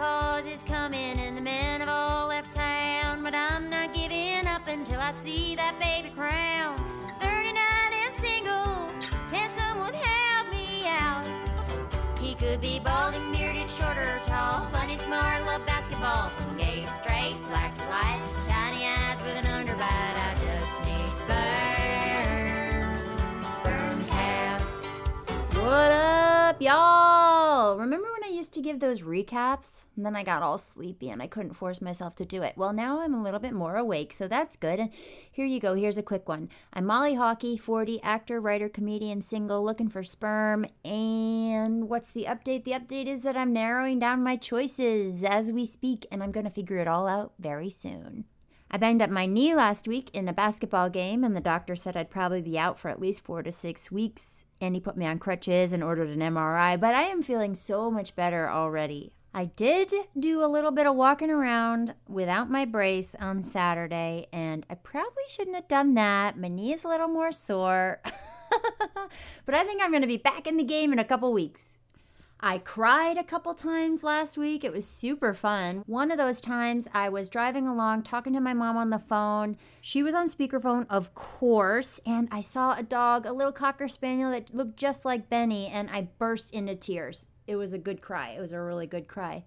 Is coming and the men have all left town. But I'm not giving up until I see that baby crown. 39 and single, can someone help me out? He could be balding, bearded, short or tall. Funny, smart, love basketball. From gay to straight, black to white. Tiny eyes with an underbite. I just need sperm. Sperm cast. What up, y'all? Remember to give those recaps? And then I got all sleepy and I couldn't force myself to do it. Well, now I'm a little bit more awake, so that's good. And here you go. Here's a quick one. I'm Molly Hawkey, 40, actor, writer, comedian, single, looking for sperm. And what's the update? The update is that I'm narrowing down my choices as we speak, and I'm going to figure it all out very soon. I banged up my knee last week in a basketball game, and the doctor said I'd probably be out for at least four to six weeks. And he put me on crutches and ordered an MRI, but I am feeling so much better already. I did do a little bit of walking around without my brace on Saturday, and I probably shouldn't have done that. My knee is a little more sore. but I think I'm going to be back in the game in a couple weeks. I cried a couple times last week. It was super fun. One of those times I was driving along talking to my mom on the phone. She was on speakerphone, of course, and I saw a dog, a little cocker spaniel that looked just like Benny, and I burst into tears. It was a good cry. It was a really good cry.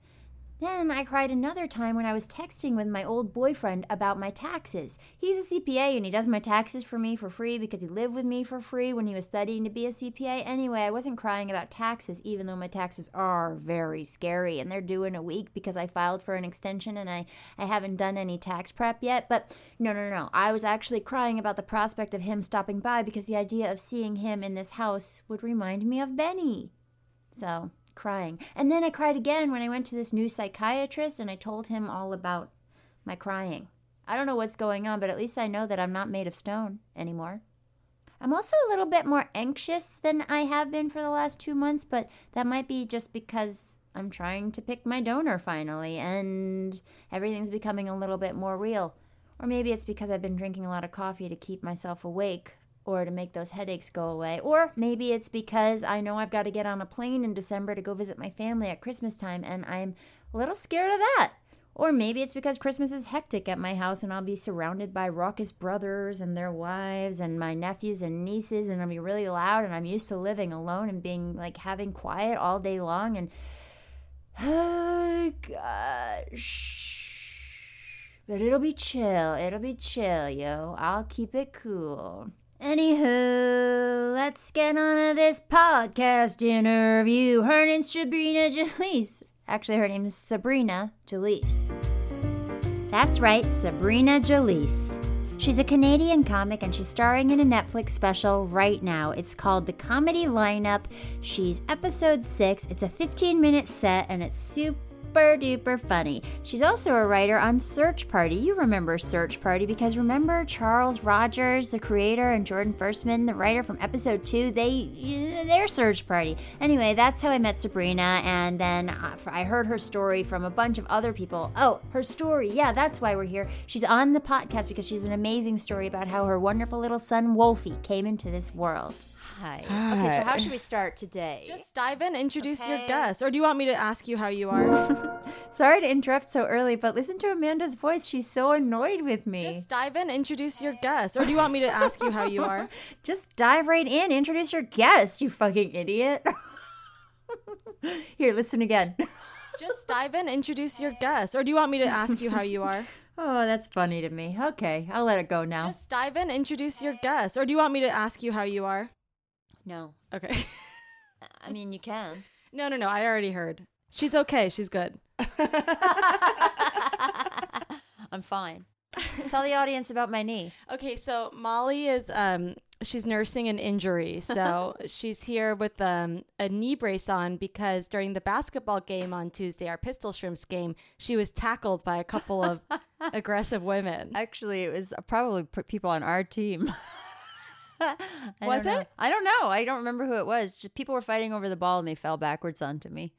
Then I cried another time when I was texting with my old boyfriend about my taxes. He's a CPA and he does my taxes for me for free because he lived with me for free when he was studying to be a CPA. Anyway, I wasn't crying about taxes, even though my taxes are very scary and they're due in a week because I filed for an extension and I, I haven't done any tax prep yet. But no, no, no. I was actually crying about the prospect of him stopping by because the idea of seeing him in this house would remind me of Benny. So crying. And then I cried again when I went to this new psychiatrist and I told him all about my crying. I don't know what's going on, but at least I know that I'm not made of stone anymore. I'm also a little bit more anxious than I have been for the last two months, but that might be just because I'm trying to pick my donor finally and everything's becoming a little bit more real. Or maybe it's because I've been drinking a lot of coffee to keep myself awake or to make those headaches go away. Or maybe it's because I know I've got to get on a plane in December to go visit my family at Christmas time and I'm a little scared of that. Or maybe it's because Christmas is hectic at my house and I'll be surrounded by raucous brothers and their wives and my nephews and nieces and I'll be really loud and I'm used to living alone and being like having quiet all day long and oh gosh. But it'll be chill. It'll be chill, yo. I'll keep it cool. Anywho, let's get on to this podcast interview. Her name's Sabrina Jalees. Actually, her name's Sabrina Jalees. That's right, Sabrina Jalees. She's a Canadian comic and she's starring in a Netflix special right now. It's called The Comedy Lineup. She's episode 6. It's a 15 minute set and it's super duper funny. She's also a writer on Search Party. You remember Search Party because remember Charles Rogers, the creator, and Jordan Firstman, the writer from episode 2, they their Search Party. Anyway, that's how I met Sabrina and then I heard her story from a bunch of other people. Oh, her story. Yeah, that's why we're here. She's on the podcast because she's an amazing story about how her wonderful little son Wolfie came into this world. Hi. Okay, so how should we start today? Just dive in, introduce your guest. Or do you want me to ask you how you are? Sorry to interrupt so early, but listen to Amanda's voice. She's so annoyed with me. Just dive in, introduce your guest. Or do you want me to ask you how you are? Just dive right in, introduce your guest, you fucking idiot. Here, listen again. Just dive in, introduce your guest. Or do you want me to ask you how you are? Oh, that's funny to me. Okay, I'll let it go now. Just dive in, introduce your guest. Or do you want me to ask you how you are? No. Okay. I mean, you can. No, no, no. I already heard. She's okay. She's good. I'm fine. Tell the audience about my knee. Okay, so Molly is um she's nursing an injury, so she's here with um, a knee brace on because during the basketball game on Tuesday, our Pistol Shrimps game, she was tackled by a couple of aggressive women. Actually, it was probably p- people on our team. I Was it? I don't know. I don't remember who it was. Just people were fighting over the ball and they fell backwards onto me.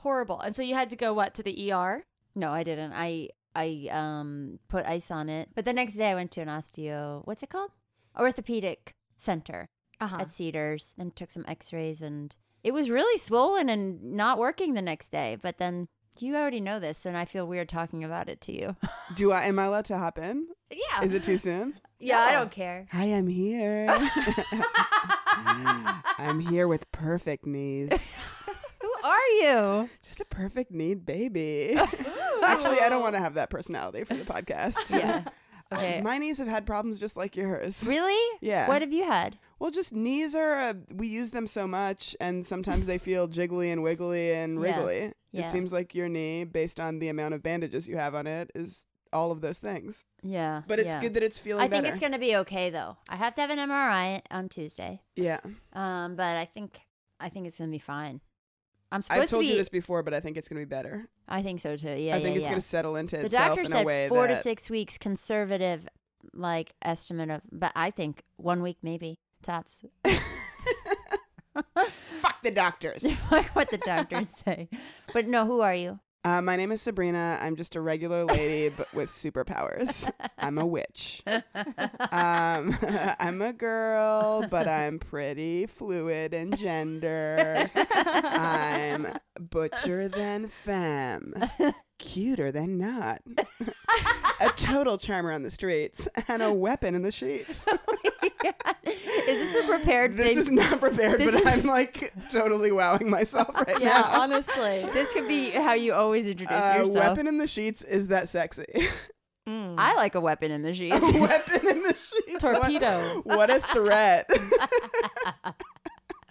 Horrible. And so you had to go what to the ER? No, I didn't. I I um put ice on it. But the next day I went to an osteo. What's it called? Orthopedic center Uh-huh. at Cedars and took some X-rays and it was really swollen and not working the next day. But then you already know this, and I feel weird talking about it to you. Do I am I allowed to hop in? yeah. Is it too soon? Yeah, I don't care. Hi, I'm here. I'm here with perfect knees. Who are you? Just a perfect need baby. Actually, I don't want to have that personality for the podcast. Yeah. Okay. My knees have had problems just like yours. Really? Yeah. What have you had? Well, just knees are, uh, we use them so much, and sometimes they feel jiggly and wiggly and Yeah. wriggly. Yeah. It seems like your knee, based on the amount of bandages you have on it, is all of those things. Yeah. But it's yeah. good that it's feeling I think better. it's gonna be okay though. I have to have an MRI on Tuesday. Yeah. Um, but I think I think it's gonna be fine. I'm I've supposed to told be. you this before, but I think it's going to be better. I think so too. Yeah, I think yeah, it's yeah. going to settle into the itself doctor in said a way four to six weeks conservative, like estimate of. But I think one week maybe tops. Fuck the doctors. like what the doctors say. But no, who are you? Uh, my name is Sabrina. I'm just a regular lady, but with superpowers. I'm a witch. Um, I'm a girl, but I'm pretty fluid in gender. I'm butcher than femme, cuter than not, a total charmer on the streets, and a weapon in the sheets. Is this a prepared This thing? This is not prepared, This but is- I'm like totally wowing myself right Yeah, now. Yeah, honestly. this could be how you always introduce Uh, yourself. weapon in the sheets is that sexy? Mm. I like a weapon in the sheets. a sheets. weapon in the sheets. What- Torpedo. What, a threat.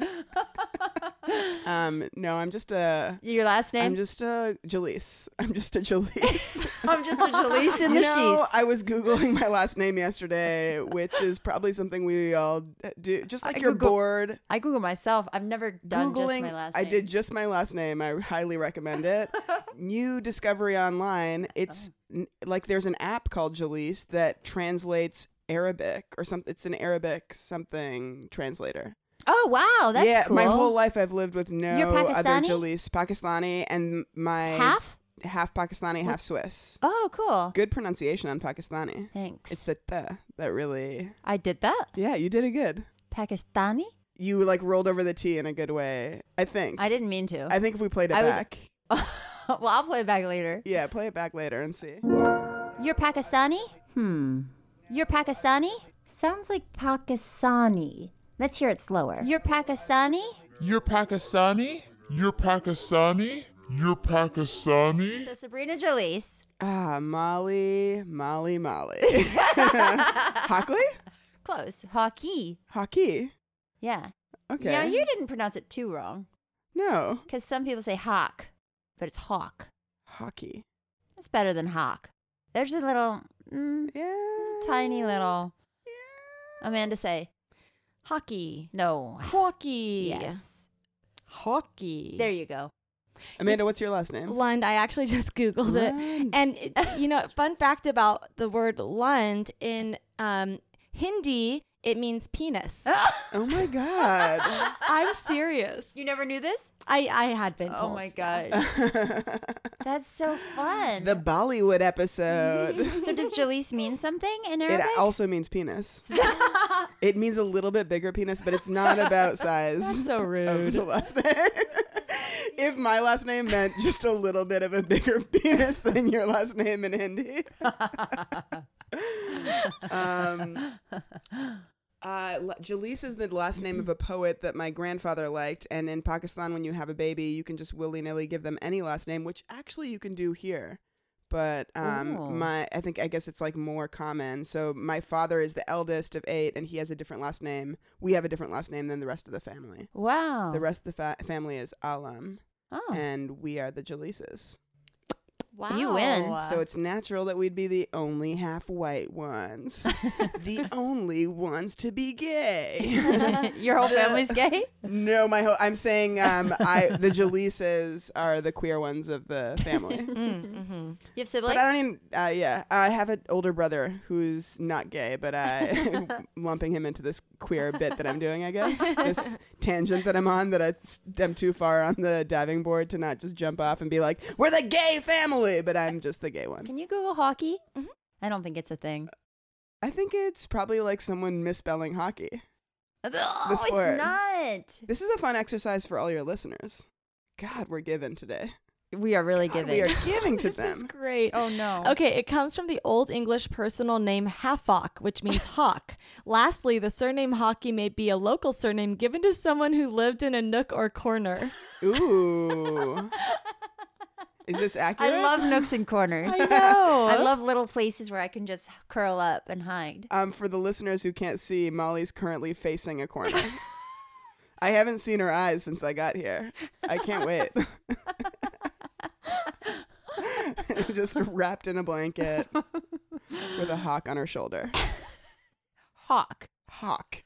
um, no, I'm just a. Your last name? I'm just a Jalees. I'm just a Jalees. I'm just a Jalees in you the know, sheets. I was googling my last name yesterday, which is probably something we all do. Just like I you're Google- bored. I Google myself. I've never done Googling, just my last I did just my last name. I highly recommend it. New discovery online. It's Oh. n- like there's an app called Jalees that translates Arabic or something. It's an Arabic something translator. Oh wow, that's yeah, cool. my whole life I've lived with no You're other Pakistani? Jalees. Pakistani and my half. half Pakistani, half Swiss. Oh, cool. Good pronunciation on Pakistani. Thanks. It's the t that really. I did that. Yeah, you did it good. Pakistani. You like rolled over the T in a good way. I think. I didn't mean to. I think if we played it I was- back. well, I'll play it back later. Yeah, play it back later and see. You're Pakistani? Hmm. You're Pakistani? Sounds like Pakistani. Let's hear it slower. You're Pakistani? You're Pakistani? You're Pakistani? You're Pakistani? So Sabrina Jalees. Ah, Molly, Molly, Molly. Hockley? Close. Hawkey. Hawkey. Yeah. Okay. Yeah, you didn't pronounce it too wrong. No. Because some people say hawk, but it's hawk. Hawkey. It's better than hawk. There's a little, mm, Yeah. it's a tiny little. Yeah. Amanda say Hawkey. no. Hawkey. Yes. Hawkey. There you go. Amanda, what's your last name? Lund. I actually just Googled it. And, it, you know, fun fact about the word Lund in um, Hindi, it means penis. Oh my god. I'm serious. You never knew this? I, I had been told. Oh my god. That's so fun. the Bollywood episode. so does Jalees mean something in Arabic? It also means penis. It means a little bit bigger penis, but it's not about size. That's so rude. the last name. if my last name meant just a little bit of a bigger penis than your last name in Hindi. um, uh, Jalees is the last name of a poet that my grandfather liked, and in Pakistan, when you have a baby, you can just willy nilly give them any last name, which actually you can do here. But um, Ooh. my, I think I guess it's like more common. So my father is the eldest of eight, and he has a different last name. We have a different last name than the rest of the family. wow. The rest of the fa- family is Alam, oh. and we are the Jaleeses. Wow. You win. So it's natural that we'd be the only half white ones. the only ones to be gay. Your whole family's gay? no, my whole I'm saying um I the Jaleeses are the queer ones of the family. mm-hmm. You have siblings? But I don't even uh, yeah, I have an older brother who's not gay, but I lumping him into this queer bit that I'm doing, I guess. this tangent that I'm on that I am too far on the diving board to not just jump off and be like, "We're the gay family," but I'm just the gay one. Can you Google Hawkey? Mhm. I don't think it's a thing. I think it's probably like someone misspelling hockey. Oh, sport. it's not. This is a fun exercise for all your listeners. God, we're given today. We are really God, giving. we are giving to This is them. great. oh no. Okay, it comes from the Old English personal name Hafok, which means hawk. Lastly, the surname Hawkey may be a local surname given to someone who lived in a nook or corner. Ooh. Is this accurate? I love nooks and corners. I know. I love little places where I can just curl up and hide. Um, for the listeners who can't see, Molly's currently facing a corner. I haven't seen her eyes since I got here. I can't wait. Just wrapped in a blanket with a hawk on her shoulder. Hawk. Hawk.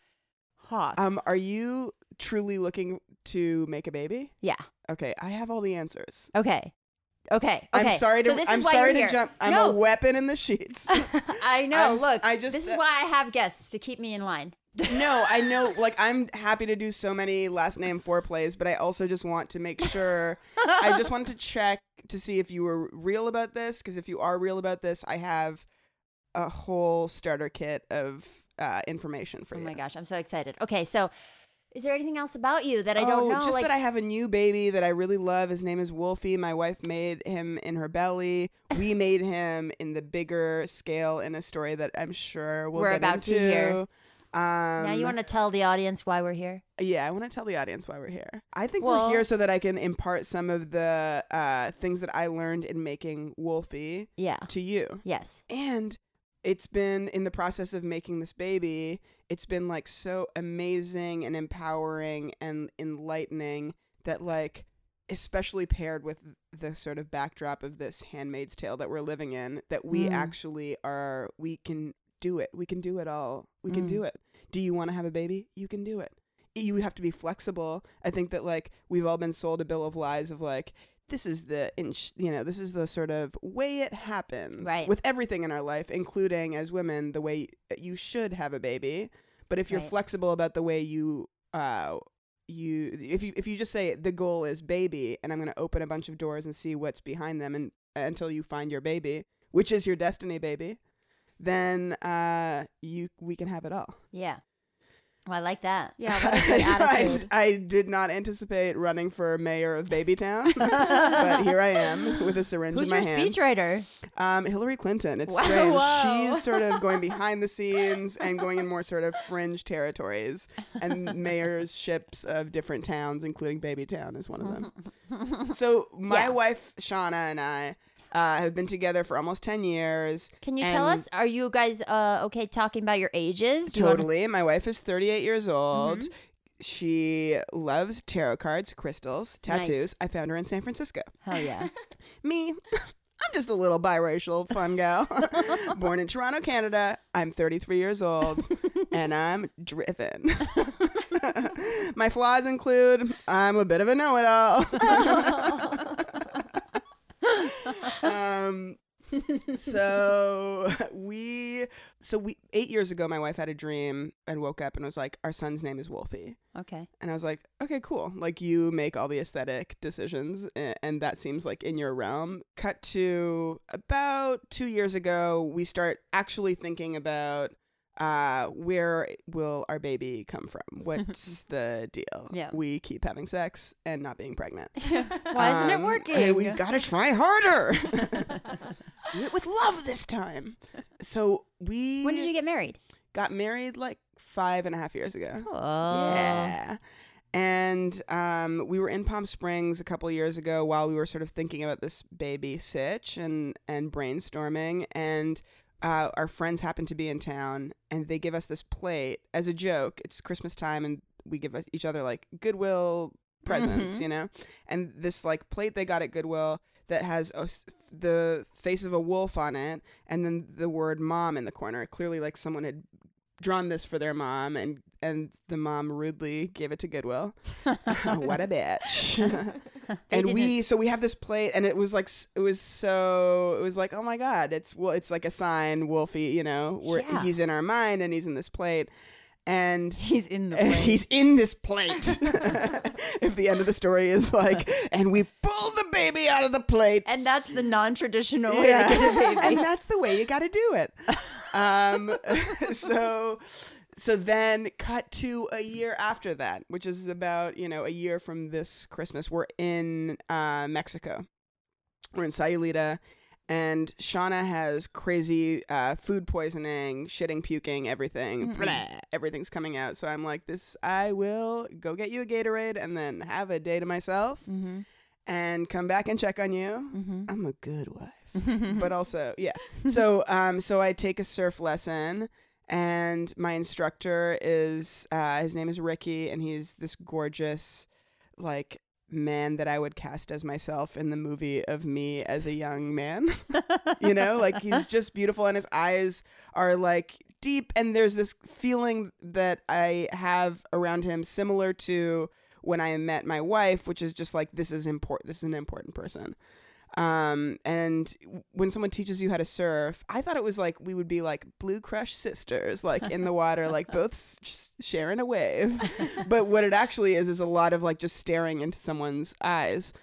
Hawk. Um, are you truly looking to make a baby? yeah. Okay, I have all the answers. Okay. Okay. Okay. I'm sorry to. So this I'm is why sorry you're to here. jump. I'm no, a weapon in the sheets. I know. I'm Look, I just- this is why I have guests to keep me in line. no, I know. Like, I'm happy to do so many last name foreplays, but I also just want to make sure. I just wanted to check to see if you were real about this, because if you are real about this, I have a whole starter kit of uh, information for you. Oh you. my gosh, I'm so excited. Okay, so is there anything else about you that I don't oh, know? just like, that I have a new baby that I really love. His name is Wolfie. My wife made him in her belly. We made him in the bigger scale in a story that I'm sure we'll We're get about to into. hear. Um, now you want to tell the audience why we're here? Yeah, I want to tell the audience why we're here. I think Well- we're here so that I can impart some of the uh, things that I learned in making Wolfie Yeah. to you. Yes. And it's been in the process of making this baby, it's been like so amazing and empowering and enlightening that, like, especially paired with the sort of backdrop of this handmaid's tale that we're living in, that we Mm. actually are, we can do it. We can do it all. We can Mm. do it. Do you want to have a baby? You can do it. You have to be flexible. I think that, like, we've all been sold a bill of lies of, like, this is the inch, you know, this is the sort of way it happens Right. with everything in our life, including as women, the way you should have a baby. But if you're Right. flexible about the way you, uh, you if you if you just say the goal is baby, and I'm going to open a bunch of doors and see what's behind them, and until you find your baby, which is your destiny baby, then uh, you we can have it all. Yeah. Well, I like that. Yeah, what a good attitude. I, I did not anticipate running for mayor of Babytown, but here I am with a syringe Who's in my hand. Who's your speechwriter? Um, Hillary Clinton. It's Wow. strange. Whoa. She's sort of going behind the scenes and going in more sort of fringe territories, and mayorships of different towns, including Babytown, is one of them. so my Yeah. wife Shauna and I uh, have been together for almost ten years. Can you tell us? Are you guys uh, okay talking about your ages? Do you wanna- Totally. My wife is 38 years old. Mm-hmm. She loves tarot cards, crystals, tattoos. Nice. I found her in San Francisco. Hell yeah. Me, I'm just a little biracial fun gal. Born in Toronto, Canada. I'm 33 years old and I'm driven. My flaws include I'm a bit of a know it all. Um, so we so we eight years ago my wife had a dream and woke up and was like our son's name is wolfie. Okay. and i was like okay cool. Like you make all the aesthetic decisions a- and that seems like in your realm. Cut to about two years ago we start actually thinking about uh where will our baby come from what's the deal Yeah. we keep having sex and not being pregnant Why isn't it um, working? hey, we gotta try harder. With- With love this time. So we when did you get married? got married like five and a half years ago. Oh. Yeah. And um, we were in Palm Springs a couple years ago while we were sort of thinking about this baby sitch and, and brainstorming. And uh, our friends happen to be in town and they give us this plate as a joke. It's Christmas time and we give each other like Goodwill presents, you know. And this like plate they got at Goodwill that has a the face of a wolf on it, and then the word "mom" in the corner. Clearly, like someone had drawn this for their mom, and and the mom rudely gave it to Goodwill. what a bitch. and we so we have this plate and it was like it was so it was like oh my god it's well it's like a sign wolfie you know where Yeah. he's in our mind and he's in this plate and He's in the and plane. he's in this plate if the end of the story is like and we pull the baby out of the plate and that's the non-traditional way to get a baby. and that's the way you got to do it. Um, so, so then cut to a year after that, which is about you know a year from this Christmas. We're in uh, Mexico. We're in Sayulita. And Shauna has crazy uh, food poisoning, shitting, puking, everything. Blah, everything's coming out. So I'm like, this, I will go get you a Gatorade and then have a day to myself Mm-hmm. and come back and check on you. Mm-hmm. I'm a good wife. but also, yeah. So, um, so I take a surf lesson, and my instructor is, uh, his name is Ricky, and he's this gorgeous, like man that I would cast as myself in the movie of me as a young man. you know, like he's just beautiful, and his eyes are like deep, and there's this feeling that I have around him, similar to when I met my wife, which is just like this is important. This is an important person. Um, and when someone teaches you how to surf, I thought it was like we would be like blue crush sisters, like in the water, like both s- sharing a wave. but what it actually is is a lot of like just staring into someone's eyes,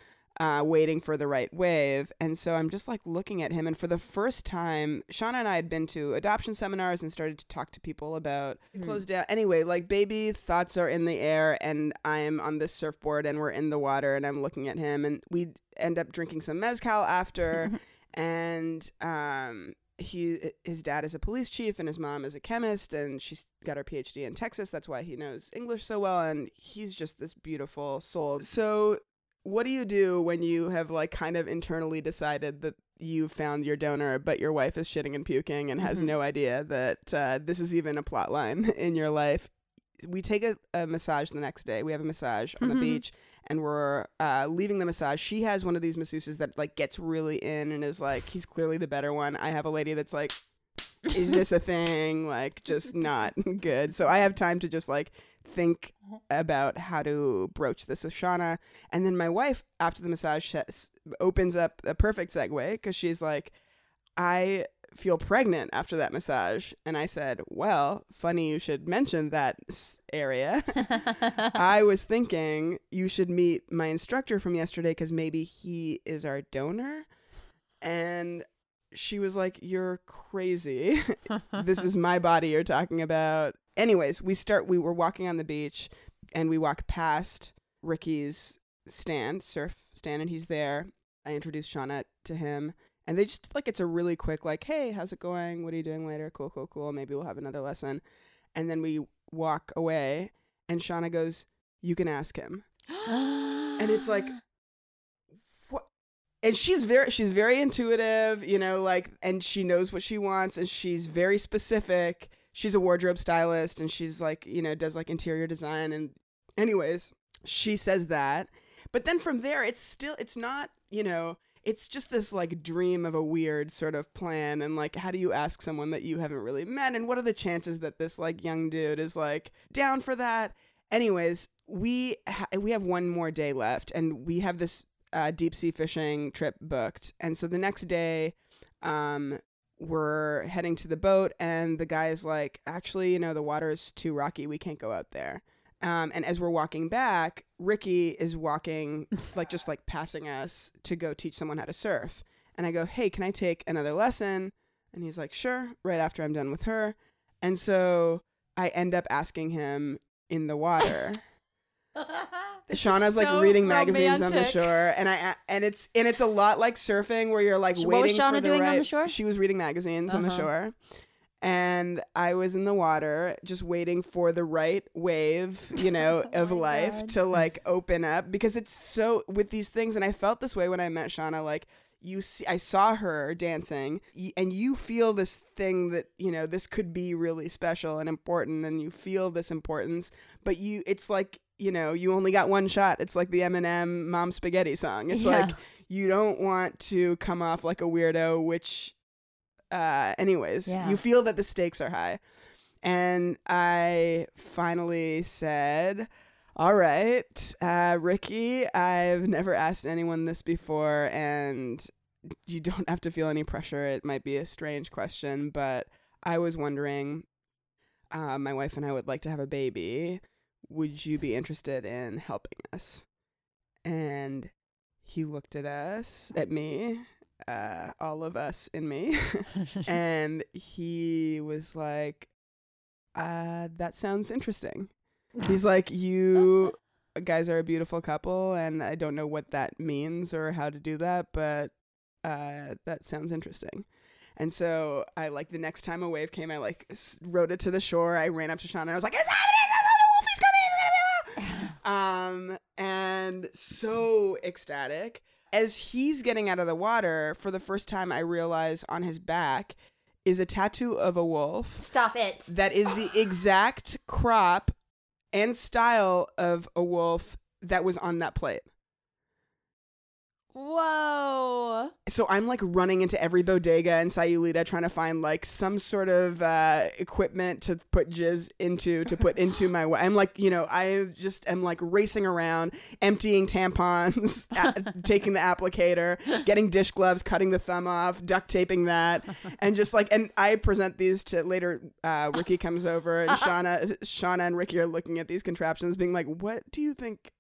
uh, waiting for the right wave. And so I'm just like looking at him, and for the first time, Shauna and I had been to adoption seminars and started to talk to people about closed down. Anyway, like baby thoughts are in the air, and I'm on this surfboard, and we're in the water, and I'm looking at him, and we end up drinking some mezcal after, and um. He his dad is a police chief and his mom is a chemist and she's got her PhD in Texas. That's why he knows English so well and he's just this beautiful soul. So what do you do when you have like kind of internally decided that you found your donor but your wife is shitting and puking and has no idea that uh, this is even a plot line in your life? We take a, a massage the next day. We have a massage on the beach and we're uh, leaving the massage. She has one of these masseuses that like gets really in and is like he's clearly the better one. I have a lady that's like is this a thing like just not good so i have time to just like think uh-huh. about how to broach this with Shauna. And then my wife, after the massage, sh- opens up a perfect segue because she's like, I feel pregnant after that massage. And I said, Well, funny you should mention that area. I was thinking you should meet my instructor from yesterday because maybe he is our donor. And she was like, You're crazy. this is my body you're talking about. Anyways, we start, we were walking on the beach and we walk past Ricky's stand, surf stand, and he's there. I introduced Shauna to him. And they just like it's a really quick like, hey, how's it going? What are you doing later? Cool, cool, cool. Maybe we'll have another lesson. And then we walk away, and Shauna goes, "You can ask him." and it's like? And she's very she's very intuitive, you know, like, and she knows what she wants, and she's very specific. She's a wardrobe stylist, and she's like, you know, does like interior design. And anyways, she says that, but then from there, it's still it's not, you know it's just this like dream of a weird sort of plan and like how do you ask someone that you haven't really met and what are the chances that this like young dude is like down for that anyways we ha- we have one more day left and we have this uh, deep sea fishing trip booked and so the next day um we're heading to the boat and the guy is like actually you know the water is too rocky we can't go out there um, and as we're walking back, Ricky is walking, like just like passing us to go teach someone how to surf. And I go, hey, can I take another lesson? And he's like, sure, right after I'm done with her. And so I end up asking him in the water. Shauna's like so reading magazines on the shore, and I and it's and it's a lot like surfing where you're like What waiting was Shauna for the doing right. on the shore? She was reading magazines on the Uh-huh. shore, and I was in the water just waiting for the right wave, you know, of my life God. to like open up because it's so with these things, and I felt this way when I met Shauna, like. You see, I saw her dancing, and you feel this thing that you know this could be really special and important, and you feel this importance. But you, it's like you know, you only got one shot. It's like the Eminem Mom Spaghetti song. It's Yeah. like you don't want to come off like a weirdo, which, uh, anyways, Yeah. you feel that the stakes are high. And I finally said, all right, uh, Ricky, I've never asked anyone this before, and you don't have to feel any pressure. It might be a strange question, but I was wondering uh, my wife and I would like to have a baby. Would you be interested in helping us? And he looked at us, at me, uh, all of us and me, and he was like, uh, that sounds interesting. He's like, you guys are a beautiful couple, and I don't know what that means or how to do that, but uh, that sounds interesting. And so I like the next time a wave came, I like s- rode it to the shore. I ran up to Sean and I was like, "It's happening! The wolfie's coming! It's gonna be-" Um, and so ecstatic as he's getting out of the water. For the first time, I realize on his back is a tattoo of a wolf Stop it. that is the exact crop and style of a wolf that was on that plate. Whoa. So I'm like running into every bodega in Sayulita trying to find like some sort of uh, equipment to put jizz into, to put into my. wa- I'm like, you know, I just am like racing around, emptying tampons, a- taking the applicator, getting dish gloves, cutting the thumb off, duct taping that, and just like, and I present these to later. Uh, Ricky comes over and Shauna, Shauna and Ricky are looking at these contraptions, being like, "What do you think?"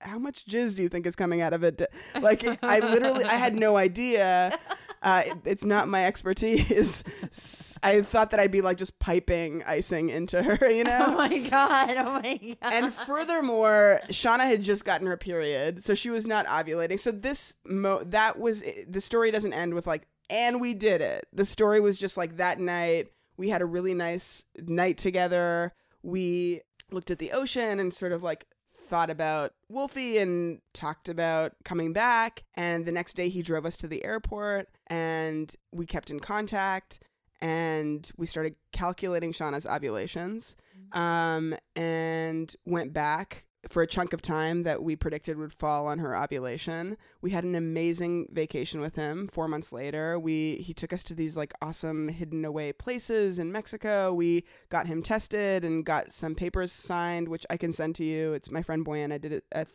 How much jizz do you think is coming out of it? Like, I literally, I had no idea. Uh, it- it's not my expertise. I thought that I'd be like just piping icing into her, you know? Oh my god. Oh my god. and furthermore, Shauna had just gotten her period, so she was not ovulating. So this, mo- that was, the story doesn't end with like, and we did it. The story was just like that night, we had a really nice night together. We looked at the ocean and sort of like thought about Wolfie and talked about coming back. And the next day, he drove us to the airport and we kept in contact and we started calculating Shauna's ovulations um, and went back for a chunk of time that we predicted would fall on her ovulation. We had an amazing vacation with him. Four months later, we he took us to these like awesome hidden away places in Mexico. We got him tested and got some papers signed, which I can send to you. It's my friend Boyan. I did it. At,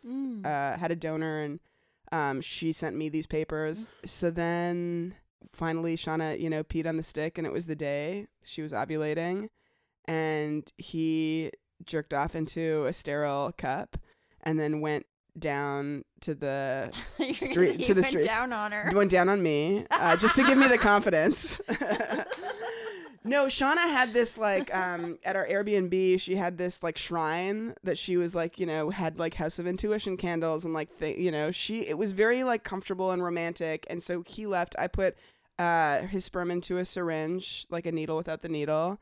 uh, had a donor and um, she sent me these papers. So then finally, Shauna, you know, peed on the stick, and it was the day she was ovulating, and he jerked off into a sterile cup, and then went down to the street- gonna- the went streets. down on her. went down on me uh, just to give me the confidence. no, Shauna had this like um at our Airbnb. She had this like shrine that she was like you know had like House of Intuition candles and like th- you know she it was very like comfortable and romantic. And so he left. I put uh his sperm into a syringe like a needle without the needle,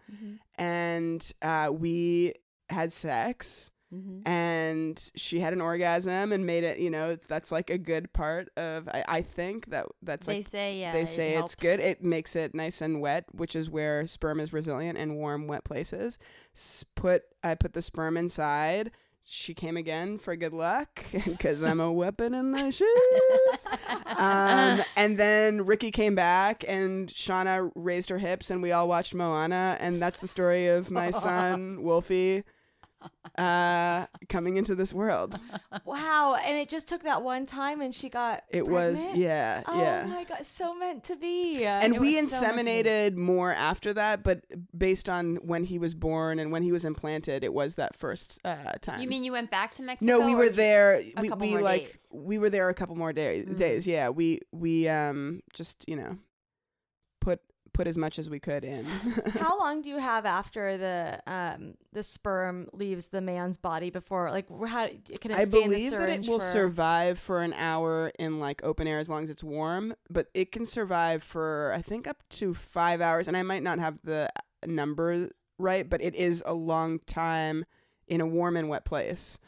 and uh we had sex Mhm. and she had an orgasm and made it you know that's like a good part of i, I think that that's They like say yeah. they it say it's good. It makes it nice and wet which is where sperm is resilient in warm wet places. S- put i put the sperm inside. She came again for good luck because i'm a weapon in the sheets um, and then ricky came back and shauna raised her hips and we all watched moana and that's the story of my son wolfie uh coming into this world Wow. And it just took that one time and she got. it was pregnant? yeah Oh yeah my God. So meant to be. and It we was so meant to be. inseminated more after that but based on when he was born and when he was implanted it was that first uh time You mean you went back to Mexico? no we or were you- there a we, couple we more like days? we were there a couple more days Mhm. days yeah we we um just you know put put as much as we could in How long do you have after the um the sperm leaves the man's body before like how can it I stay in the believe that it will for- survive for an hour in like open air as long as it's warm, but it can survive for I think up to five hours. And I might not have the number right, but it is a long time in a warm and wet place.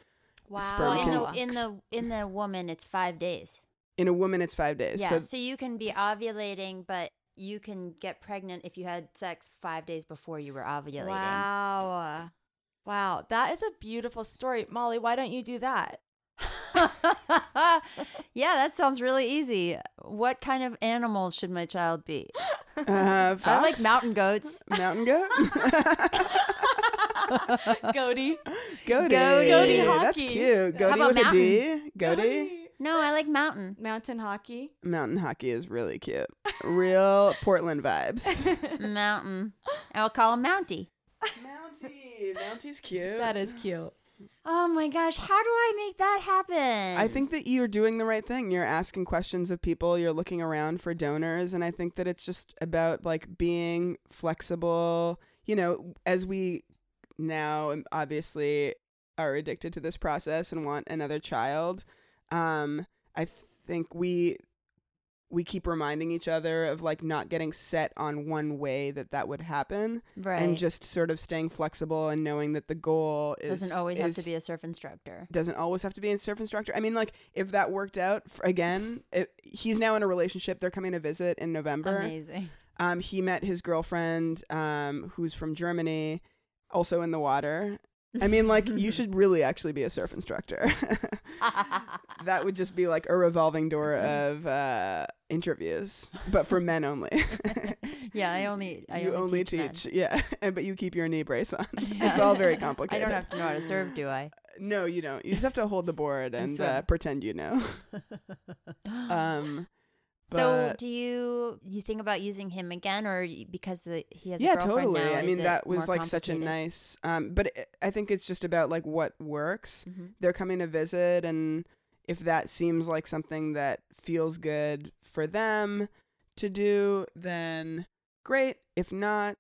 Wow. Well, in the in the in the woman, it's five days. In a woman, it's five days. Yeah, So so you can be ovulating, but you can get pregnant if you had sex five days before you were ovulating. Wow. Wow, that is a beautiful story. Molly, why don't you do that? yeah, that sounds really easy. What kind of animal should my child be? Uh, I like mountain goats. Mountain goat? Goaty. Goaty. Goaty That's Hawkey. cute. How Goaty about with a D. Goaty. No, I like mountain. Mountain Hawkey. Mountain Hawkey is really cute. Real Portland vibes. mountain. I'll call him Mountie. Mountie. Mountie's cute. That is cute. Oh my gosh, how do I make that happen? I think that you're doing the right thing. You're asking questions of people, you're looking around for donors, and I think that it's just about like being flexible. You know, as we now obviously are addicted to this process and want another child, um, I think we we keep reminding each other of like not getting set on one way that that would happen right. and just sort of staying flexible and knowing that the goal is doesn't always have to be a surf instructor. doesn't always have to be a surf instructor. I mean, like if that worked out f again, it, he's now in a relationship. They're coming to visit in November. Amazing. Um, he met his girlfriend, um, who's from Germany, also in the water. I mean, like you should really actually be a surf instructor. that would just be like a revolving door of uh, interviews, but for men only. yeah, I only I you only teach. teach, yeah, but you keep your knee brace on. It's all very complicated. I don't have to know how to serve, do I? No, you don't. You just have to hold the board and and uh, pretend you know. um, so, do you you think about using him again, or because the, he has a yeah, totally. now, I mean, that was like such a nice. Um, but it, I think it's just about like what works. Mhm. They're coming to visit, and if that seems like something that feels good for them to do, then great. If not,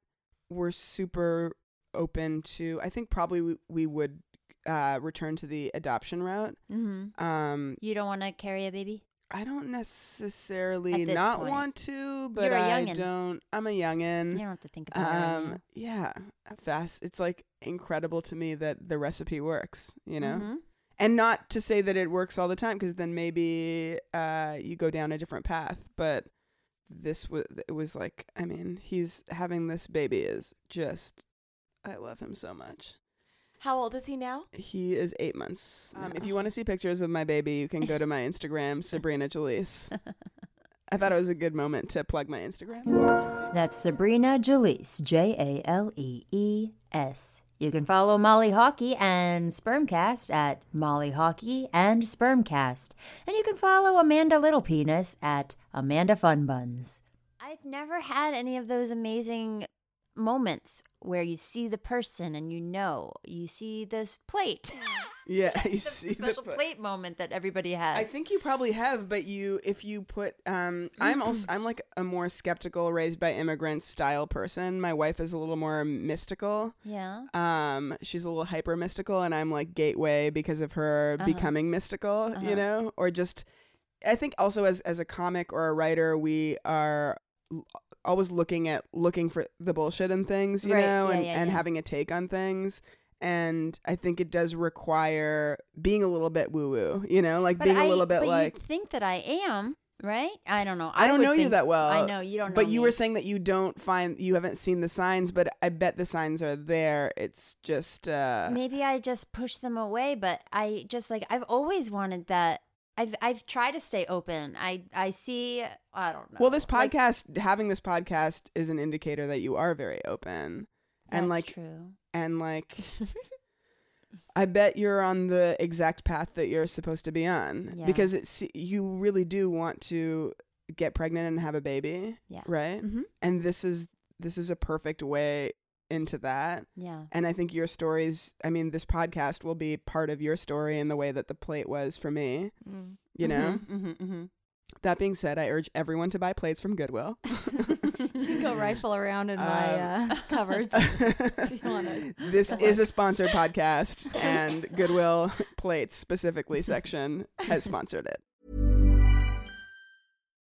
we're super open to. I think probably we, we would uh, return to the adoption route. Mhm. Um, You don't want to carry a baby? I don't necessarily not point. want to, but I don't. I'm a youngin. You don't have to think about it. Um, yeah, fast. It's like incredible to me that the recipe works. You know, Mhm. and not to say that it works all the time, because then maybe uh, you go down a different path. But this was it was like, I mean, he's having this baby is just. I love him so much. How old is he now? He is eight months. Um, if you want to see pictures of my baby, you can go to my Instagram, Sabrina Jalees. I thought it was a good moment to plug my Instagram. That's Sabrina Jalees, J A L E E S. You can follow Molly Hawkey and Spermcast at Molly Hawkey and Spermcast. And you can follow Amanda Little Penis at Amanda Fun Buns. I've never had any of those amazing moments where you see the person and you know, you see this plate. Yeah, you the see the special plate moment that everybody has. I think you probably have, but you if you put um I'm also I'm like a more skeptical raised by immigrants style person. My wife is a little more mystical. Yeah. Um she's a little hyper mystical and I'm like gateway because of her Uh-huh. becoming mystical, Uh-huh. you know? Or just I think also as as a comic or a writer we are l- always looking at looking for the bullshit in things, you Right, know, yeah, and yeah, and yeah. having a take on things. And I think it does require being a little bit woo woo, you know, like But being I, a little bit but like you think that I am, right? I don't know. I don't know you that well. I know you don't know But you me. were saying that you don't find you haven't seen the signs, but I bet the signs are there. It's just uh Maybe I just push them away, but I just like I've always wanted that. I've I've tried to stay open. I I see. I don't know. well, this Like, podcast, having this podcast, is an indicator that you are very open, and like, true. and like, I bet you're on the exact path that you're supposed to be on Yeah. because it's you really do want to get pregnant and have a baby, Yeah. right? Mhm. And this is this is a perfect way into that. Yeah. And I think your stories, I mean, this podcast will be part of your story in the way that the plate was for me, Mm. you know? hmm hmm That being said, I urge everyone to buy plates from Goodwill. You can go rifle around in my Um, uh, cupboards. if you wanna this go is a sponsored podcast, and Goodwill Plates specifically section has sponsored it.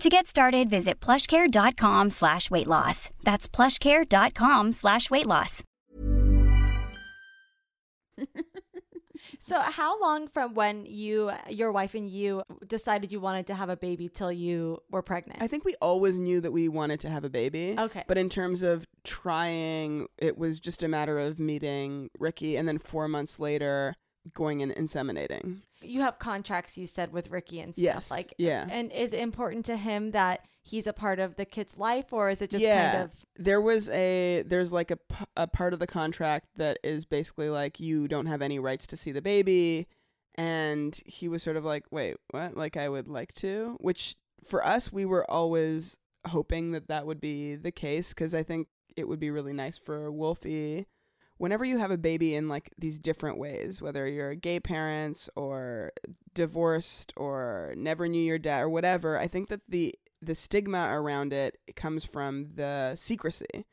To get started, visit plushcare.com slash weight loss. That's plushcare.com slash weight loss. So, how long from when you, your wife, and you decided you wanted to have a baby till you were pregnant? I think we always knew that we wanted to have a baby. Okay. But in terms of trying, it was just a matter of meeting Ricky and then four months later going and inseminating. you have contracts you said with Ricky and stuff Yes, like yeah. and is it important to him that he's a part of the kid's life or is it just yeah. kind of There was a there's like a, a part of the contract that is basically like you don't have any rights to see the baby and he was sort of like, "Wait, what? Like I would like to?" Which for us we were always hoping that that would be the case cuz I think it would be really nice for Wolfie whenever you have a baby in like these different ways, whether you're gay parents or divorced or never knew your dad or whatever, I think that the the stigma around it comes from the secrecy.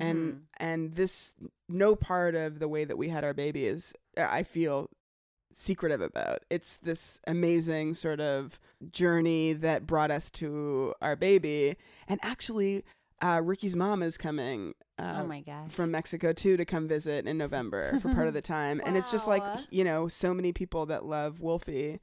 And mm-hmm. and this no part of the way that we had our baby is uh, I feel secretive about. It's this amazing sort of journey that brought us to our baby. And actually, uh, Ricky's mom is coming. Uh, oh my god. from Mexico too to come visit in November for part of the time. And it's just like, you know, so many people that love Wolfie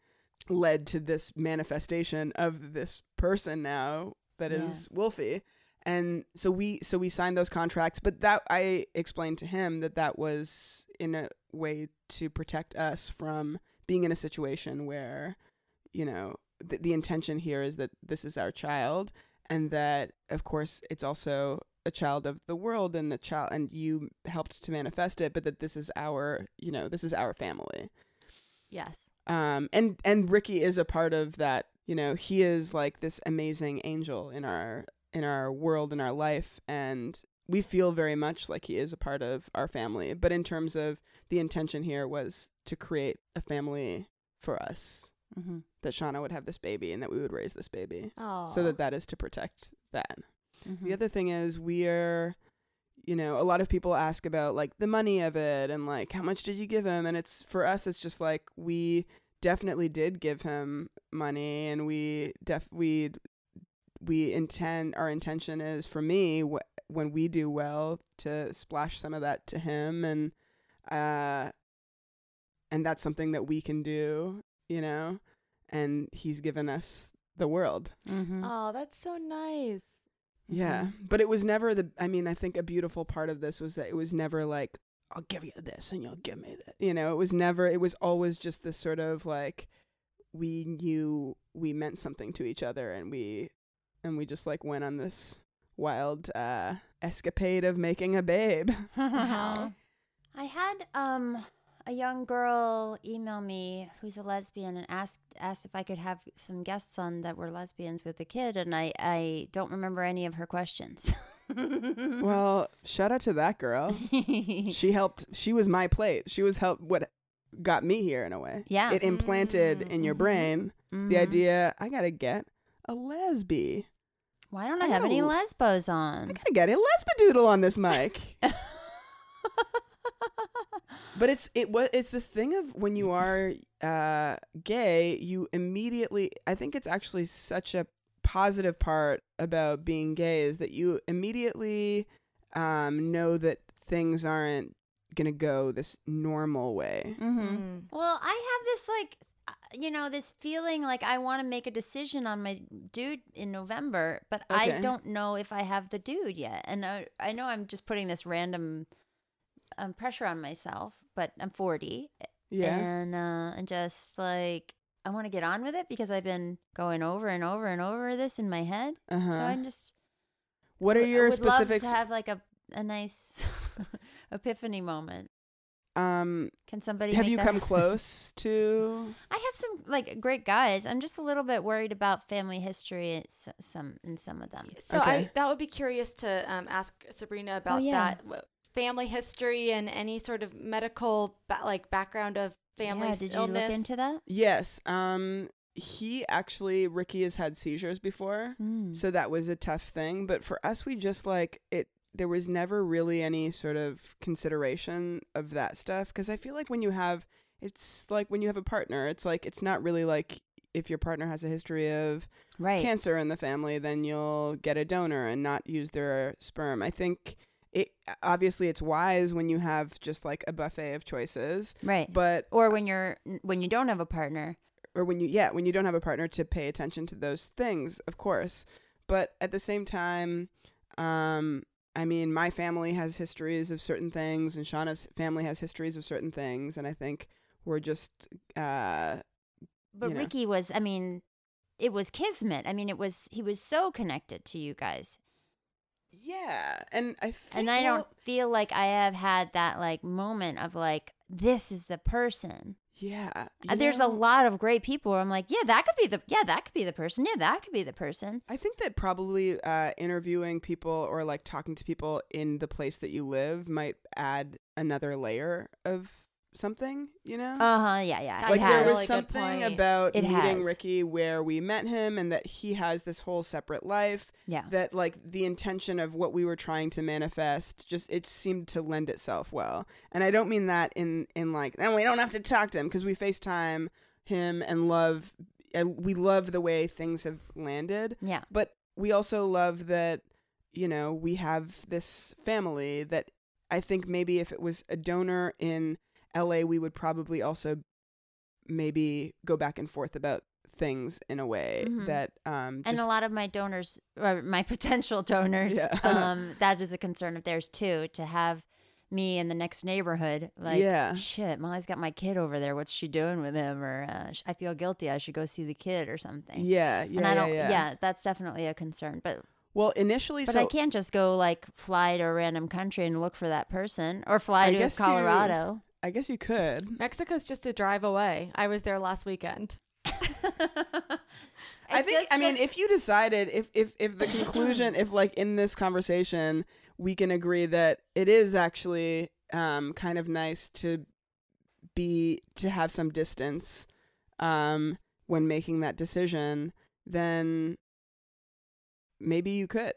led to this manifestation of this person now that is Wolfie. And so we so we signed those contracts, but that I explained to him that that was in a way to protect us from being in a situation where, you know, the, the intention here is that this is our child and that of course it's also a child of the world and a child and you helped to manifest it but that this is our you know this is our family. Yes. Um and and ricky is a part of that you know he is like this amazing angel in our in our world in our life and we feel very much like he is a part of our family. But in terms of the intention here was to create a family for us Mm-hmm. that shauna would have this baby and that we would raise this baby oh so that that is to protect that Mm-hmm. the other thing is we are you know, a lot of people ask about like the money of it and like how much did you give him and it's for us it's just like we definitely did give him money and we def we we intend our intention is for me wh- when we do well to splash some of that to him and uh and that's something that we can do, you know, and he's given us the world. Mm-hmm. oh that's so nice Yeah, but it was never the. I mean, I think a beautiful part of this was that it was never like, "I'll give you this and you'll give me that." You know, it was never. It was always just this sort of like, we knew we meant something to each other, and we, and we just like went on this wild uh escapade of making a babe. wow. I had um a young girl email me who's a lesbian and asked asked if I could have some guests on that were lesbians with a kid and I I don't remember any of her questions. well, shout out to that girl. she helped. She was my plate. She was help. What got me here in a way. Yeah. It implanted in your brain the Mhm. idea. I gotta get a lesbi. Why don't I, I have any lesbos on? I gotta get a lesbidoodle on this mic. but it's it was it's this thing of when you are uh gay, you immediately I think it's actually such a positive part about being gay is that you immediately um know that things aren't gonna go this normal way. Mm-hmm. Mm. Well, I have this like uh, you know this feeling like I want to make a decision on my dude in November, but I don't know if I have the dude yet. And I, I know I'm just putting this random um, pressure on myself, but I'm 40 Yeah. and uh, and just like I want to get on with it because I've been going over and over and over this in my head. Uh-huh. So I'm just what are I your would specifics? love to have like a a nice epiphany moment. um Can somebody have make you that come happen? close to I have some like great guys. I'm just a little bit worried about family history in s- some in some of them. So I that would be curious to um, ask Sabrina about yeah. that w- family history and any sort of medical ba- like background of family yeah, did you illness. look into that? Yes. Um he actually Ricky has had seizures before. Mm. So that was a tough thing, but for us we just like it there was never really any sort of consideration of that stuff because I feel like when you have it's like when you have a partner, it's like it's not really like if your partner has a history of Right. cancer in the family, then you'll get a donor and not use their sperm. I think it obviously it's wise when you have just like a buffet of choices, Right. but or when you're when you don't have a partner. or when you yeah when you don't have a partner to pay attention to those things of course but at the same time um i mean my family has histories of certain things and shauna's family has histories of certain things and i think we're just uh But you know. Ricky was, I mean, it was kismet. I mean, it was he was so connected to you guys. Yeah and i think, and I well, don't feel like I have had that like moment of like this is the person. yeah Uh, There's a lot of great people where I'm like, yeah, that could be the yeah, that could be the person. Yeah, that could be the person. I think that probably uh, interviewing people or like talking to people in the place that you live might add another layer of something, you know? Uh huh. Yeah, yeah. Like there was really something about It meeting has. Ricky where we met him and that he has this whole separate life yeah. that like the intention of what we were trying to manifest just it seemed to lend itself well and i don't mean that in in like and we don't have to talk to him because we facetime him and love and we love the way things have landed Yeah. but we also love that you know we have this family that i think maybe if it was a donor in la we would probably also maybe go back and forth about things in a way Mhm. that um And a lot of my donors, or my potential donors, Yeah. um, that is a concern of theirs too. To have me in the next neighborhood, like, Yeah. shit, Molly's got my kid over there. What's she doing with him? Or uh, I feel guilty. I should go see the kid or something. yeah yeah and I don't. yeah. Yeah. that's definitely a concern. But well initially but so I can't just go like fly to a random country and look for that person, or fly I to Colorado. I guess you could Mexico's just a drive away. I was there last weekend. I think I mean if you decided if if if the conclusion if like in this conversation we can agree that it is actually um kind of nice to be to have some distance um when making that decision then maybe you could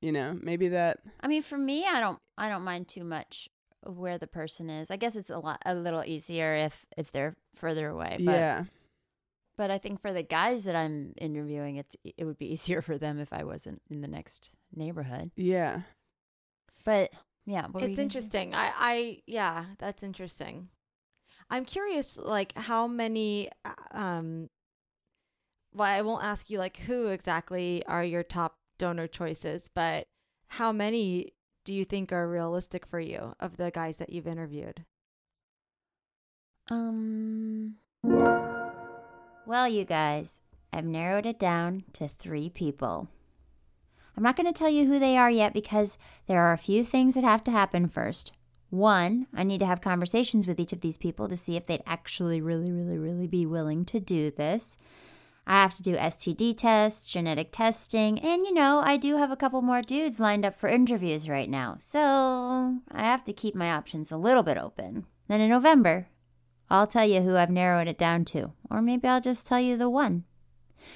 you know maybe that I mean, for me, I don't. I don't mind too much of where the person is. I guess it's a lot a little easier if if they're further away. But, yeah But I think for the guys that I'm interviewing, it's it would be easier for them if I wasn't in the next neighborhood. yeah But yeah, what it's gonna interesting. I, I, yeah, that's interesting. I'm curious, like how many. uh, Um, well, I won't ask you like who exactly are your top donor choices, but how many do you think are realistic for you of the guys that you've interviewed? Um. Well, you guys, I've narrowed it down to three people. I'm not going to tell you who they are yet because there are a few things that have to happen first. One, I need to have conversations with each of these people to see if they'd actually really, really, really be willing to do this. I have to do STD tests, genetic testing, and you know, I do have a couple more dudes lined up for interviews right now. So I have to keep my options a little bit open. Then in November, I'll tell you who I've narrowed it down to, or maybe I'll just tell you the one.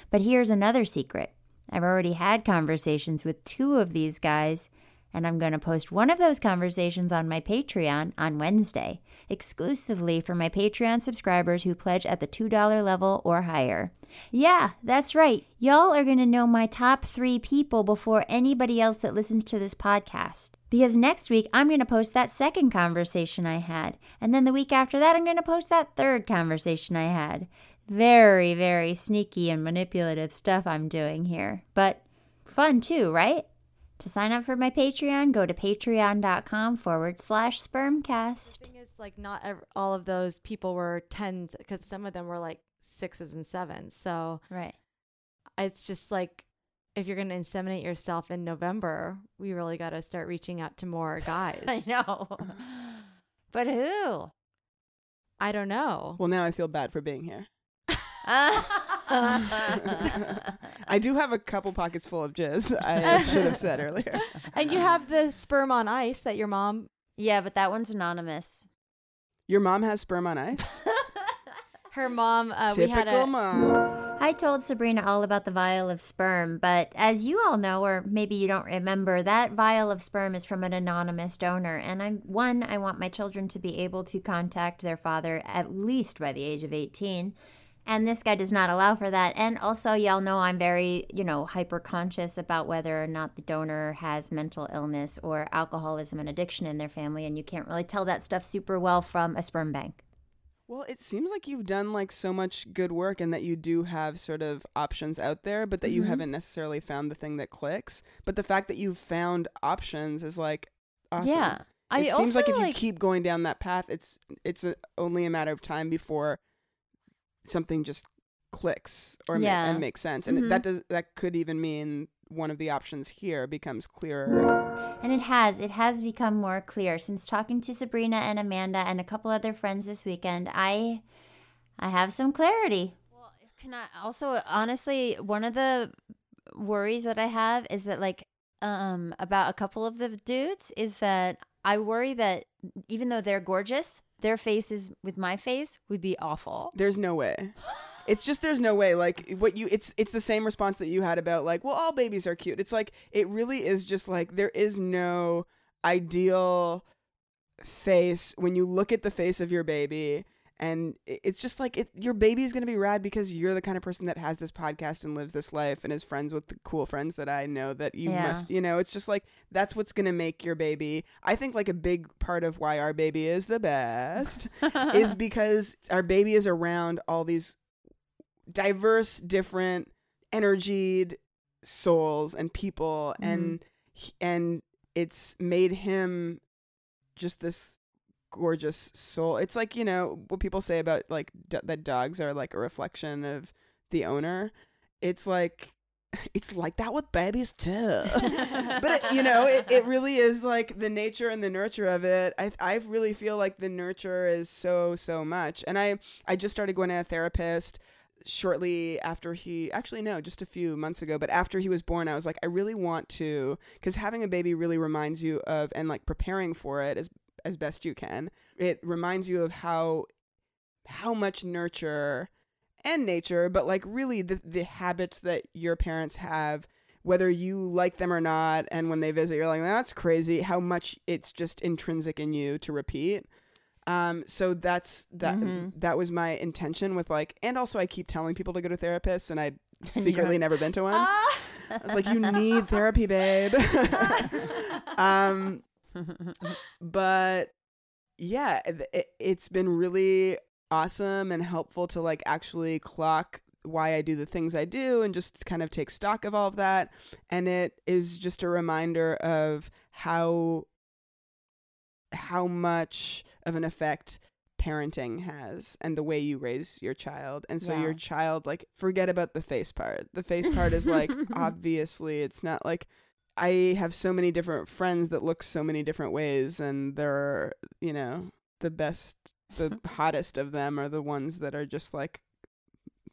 But here's another secret I've already had conversations with two of these guys, and I'm going to post one of those conversations on my Patreon on Wednesday, exclusively for my Patreon subscribers who pledge at the $2 level or higher. Yeah, that's right. Y'all are going to know my top three people before anybody else that listens to this podcast. Because next week, I'm going to post that second conversation I had. And then the week after that, I'm going to post that third conversation I had. Very, very sneaky and manipulative stuff I'm doing here. But fun too, right? To sign up for my Patreon, go to patreon.com forward slash spermcast. thing is, like, not ev- all of those people were tens because some of them were like sixes and sevens. So Right. it's just like if you're going to inseminate yourself in November, we really got to start reaching out to more guys. I know. but who? I don't know. well now i feel bad for being here I i do have a couple pockets full of jizz i should have said earlier and you have the sperm on ice that your mom. Yeah, but that one's anonymous. your mom has sperm on ice Her mom, uh, we typical had a mom I told Sabrina all about the vial of sperm, but as you all know, or maybe you don't remember, that vial of sperm is from an anonymous donor. And I'm one, I want my children to be able to contact their father at least by the age of 18. And this guy does not allow for that. And also, y'all know I'm very, you know, hyper conscious about whether or not the donor has mental illness or alcoholism and addiction in their family. And you can't really tell that stuff super well from a sperm bank. Well, it seems like you've done like so much good work and that you do have sort of options out there, but that you Mhm. haven't necessarily found the thing that clicks. But the fact that you've found options is like awesome. Yeah. I it also seems like if you like keep going down that path, it's it's a, only a matter of time before something just clicks or ma- Yeah. and makes sense. And Mhm. that does that could even mean one of the options here becomes clearer. And it has. It has become more clear since talking to Sabrina and Amanda and a couple other friends this weekend. I I have some clarity. Well, can I also honestly one of the worries that I have is that like um about a couple of the dudes is that I worry that even though they're gorgeous, their faces with my face would be awful. There's no way. It's just there's no way. Like what you it's it's the same response that you had about like, well, all babies are cute. It's like it really is just like there is no ideal face when you look at the face of your baby and it's just like it, your baby is going to be rad because you're the kind of person that has this podcast and lives this life and is friends with the cool friends that I know that you Yeah. must you know it's just like that's what's going to make your baby. I think like a big part of why our baby is the best is because our baby is around all these diverse, different, energied souls and people, mm-hmm. and and it's made him just this gorgeous soul. It's like you know what people say about like d- that dogs are like a reflection of the owner. It's like it's like that with babies too. but it, you know, it, it really is like the nature and the nurture of it. I I really feel like the nurture is so so much. And I I just started going to a therapist shortly after he actually no just a few months ago but after he was born i was like i really want to because having a baby really reminds you of and like preparing for it as as best you can it reminds you of how how much nurture and nature but like really the the habits that your parents have whether you like them or not and when they visit you're like that's crazy how much it's just intrinsic in you to repeat um so that's that Mhm. that was my intention with like and also I keep telling people to go to therapists and I secretly never been to one. Ah. I was like you need therapy babe. um but yeah, it, it's been really awesome and helpful to like actually clock why I do the things I do and just kind of take stock of all of that. And it is just a reminder of how how much of an effect parenting has and the way you raise your child. And so your child like forget about the face part. The face part is like obviously it's not like I have so many different friends that look so many different ways, and they're, you know, the best, the hottest of them are the ones that are just like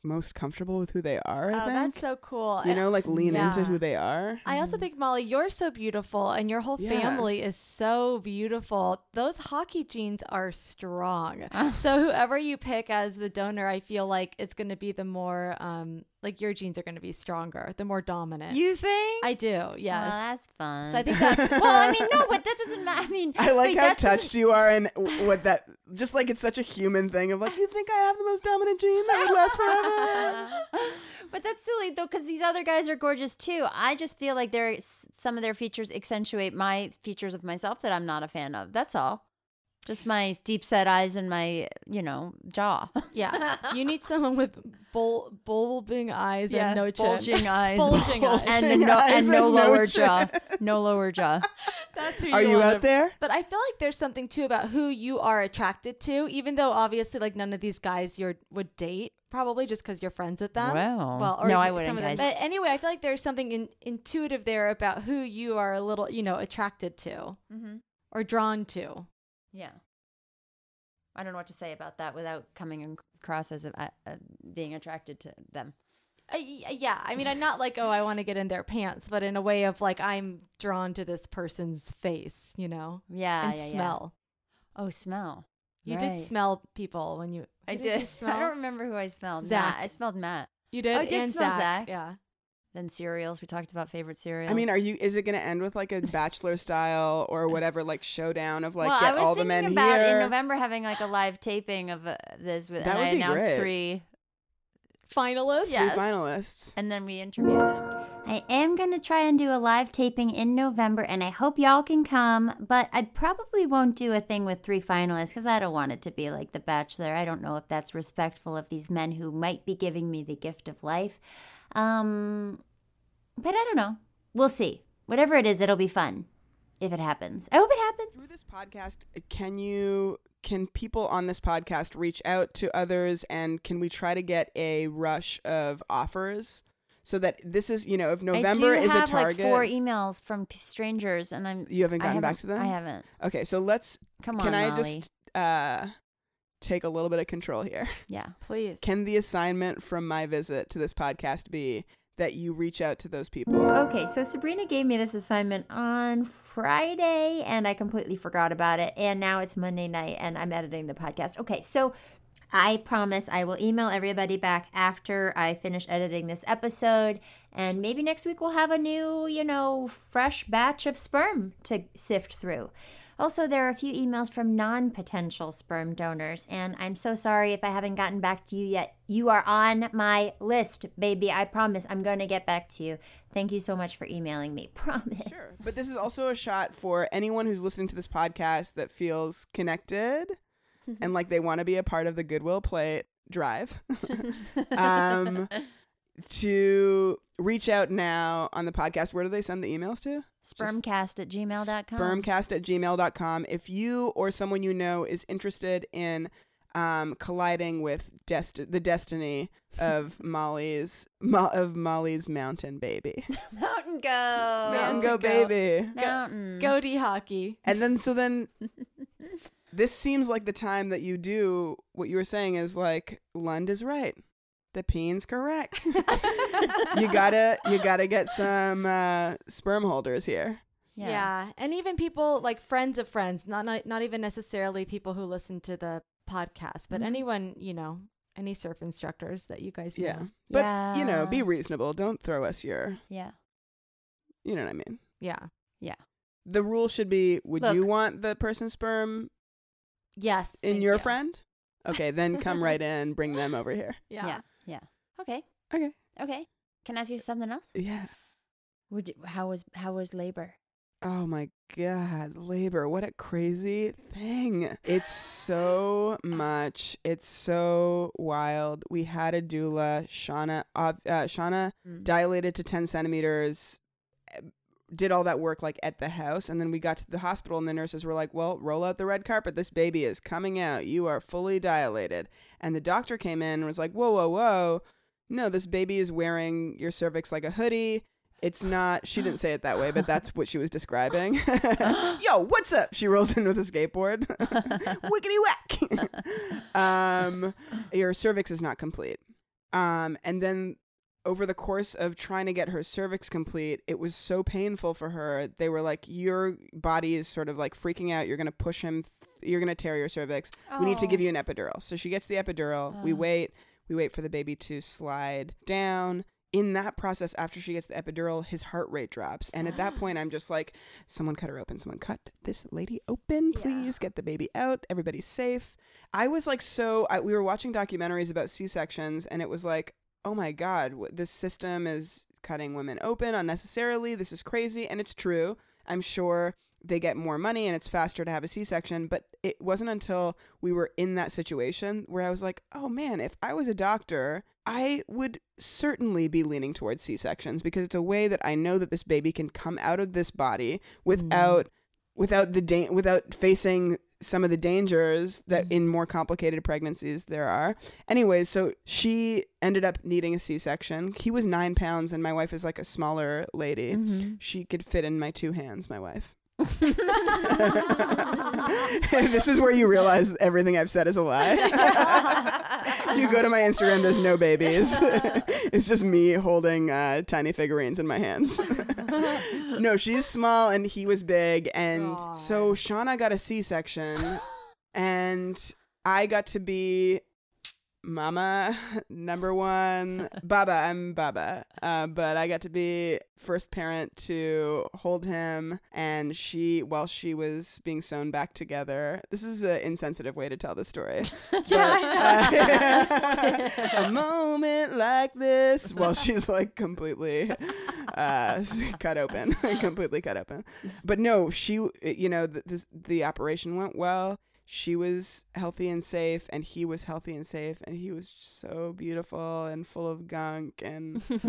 most comfortable with who they are. I Oh, think. that's so cool. you know, like lean into who they are. I also think Molly, you're so beautiful, and your whole Yeah. family is so beautiful. Those Hawkey genes are strong. so whoever you pick as the donor, I feel like it's going to be the more, um, like your genes are going to be stronger, the more dominant. You think? I do, yes. Well, that's fun. So I think that- well, I mean, no, but that doesn't matter. I mean, I like wait, how that doesn't- touched you are and w- what that just like it's such a human thing of like you think I have the most dominant gene that would last forever. but that's silly though, because these other guys are gorgeous too. I just feel like their some of their features accentuate my features of myself that I'm not a fan of. That's all. Just my deep set eyes and my, you know, jaw. yeah. You need someone with bul- bulbing eyes Yeah, and no chin. bulging eyes, Bulging eyes. and the no eyes and no and no lower chin. jaw, no lower jaw. That's who you Are Are you wanna- out there? But I feel like there's something too about who you are attracted to, even though obviously like none of these guys you would date, probably just because you're friends with them. Well, well, or no, I some wouldn't, of them. guys. But anyway, I feel like there's something in, intuitive there about who you are a little, you know, attracted to Mhm. or drawn to. Yeah. I don't know what to say about that without coming across as a, uh, being attracted to them. Uh, yeah, I mean, I'm not like, oh, I want to get in their pants, but in a way of like, I'm drawn to this person's face, you know, Yeah, and yeah, yeah. smell. Oh, smell. You Right. did smell people when you. I who did. you smell? I don't remember who I smelled. Zach. Matt. I smelled Matt. You did. Oh, I did and smell Zach. Zach. Yeah. Then cereals. We talked about favorite cereals. I mean, are you? Is it going to end with like a bachelor style or whatever, like showdown of like well, get I was all the thinking men about here? in November having like a live taping of uh, this, with, That and would I be announced great. three, Finalists. Three finalists. and then we interview them. I am going to try and do a live taping in November, and I hope y'all can come. But I probably won't do a thing with three finalists because I don't want it to be like The Bachelor. I don't know if that's respectful of these men who might be giving me the gift of life. Um, but I don't know. We'll see. Whatever it is, it'll be fun if it happens. I hope it happens. Through this podcast, can you? Can people on this podcast reach out to others, and can we try to get a rush of offers so that this is, you know, if November I do is have a target, like four emails from p- strangers, and I'm. you haven't gotten back haven't- to them. I haven't. Okay, so let's. Come on. can I Molly. just uh, take a little bit of control here? Yeah. Please. Can the assignment from my visit to this podcast be that you reach out to those people? Okay, so Sabrina gave me this assignment on Friday and I completely forgot about it. And now it's Monday night and I'm editing the podcast. Okay, so I promise I will email everybody back after I finish editing this episode. And maybe next week we'll have a new, you know, fresh batch of sperm to sift through. Also, there are a few emails from non potential sperm donors, and I'm so sorry if I haven't gotten back to you yet. You are on my list, baby. I promise I'm going to get back to you. Thank you so much for emailing me. Promise. Sure. But this is also a shot for anyone who's listening to this podcast that feels connected and like they want to be a part of the Goodwill Plate drive. um, to reach out now on the podcast. Where do they send the emails to? Spermcast at gmail.com. Spermcast at gmail.com. If you or someone you know is interested in um, colliding with dest- the destiny of Molly's Mo- of Molly's mountain baby, Mountain Go. mountain go Go. baby, Mountain. Goatee Hawkey. and then so then this seems like the time that you do what you were saying is like Lund is right. The peen's correct. you gotta you gotta get some uh, sperm holders here. Yeah. And even people like friends of friends, not not, not even necessarily people who listen to the podcast, but Mhm. anyone, you know, any surf instructors that you guys Yeah. know. But you know, be reasonable. Don't throw us your Yeah. you know what I mean. Yeah. Yeah. The rule should be would you want the person's sperm Yes. in your you. friend? Okay, then come right in, bring them over here. Yeah. Yeah. Okay. Okay. Okay. Can I ask you something else? Yeah. Would how was how was labor? Oh my god, labor. What a crazy thing. It's so much. It's so wild. We had a doula, Shauna uh, uh, Shauna Mm. dilated to 10 centimeters eh, did all that work like at the house and then we got to the hospital and the nurses were like well roll out the red carpet this baby is coming out you are fully dilated and the doctor came in and was like whoa whoa whoa no this baby is wearing your cervix like a hoodie it's not she didn't say it that way but that's what she was describing yo what's up she rolls in with a skateboard wickety whack um your cervix is not complete um and then over the course of trying to get her cervix complete, it was so painful for her. They were like, "Your body is sort of like freaking out. You're gonna push him. Th- you're gonna tear your cervix. We need to give Oh. you an epidural." So she gets the epidural. We Oh. wait. We wait for the baby to slide down. In that process, after she gets the epidural, his heart rate drops, and at that point, I'm just like, "Someone cut her open. Someone cut this lady open, please. Get the baby out. Everybody's safe." I was like, so I, we were watching documentaries about C sections, and it was like, oh my god, this system is cutting women open unnecessarily. This is crazy, and it's true. I'm sure they get more money and it's faster to have a C-section, but it wasn't until we were in that situation where I was like, "Oh man, if I was a doctor, I would certainly be leaning towards C-sections because it's a way that I know that this baby can come out of this body without without the da- without facing some of the dangers that in more complicated pregnancies there are. Anyways, so she ended up needing a C-section. He was nine pounds, and my wife is like a smaller lady. Mm-hmm. She could fit in my two hands. My wife. this is where you realize everything I've said is a lie. you go to my Instagram, there's no babies. it's just me holding uh, tiny figurines in my hands. no, she's small and he was big. And so Shauna got a C section and I got to be mama number one. Baba i'm baba. Uh, but i got to be first parent to hold him. And she while she was being sewn back together this is an insensitive way to tell the story. Yeah, But, uh, a moment like this while she's like completely uh, cut open completely cut open. But no she you know the, this, the operation went well she was healthy and safe and he was healthy and safe and he was so beautiful and full of gunk and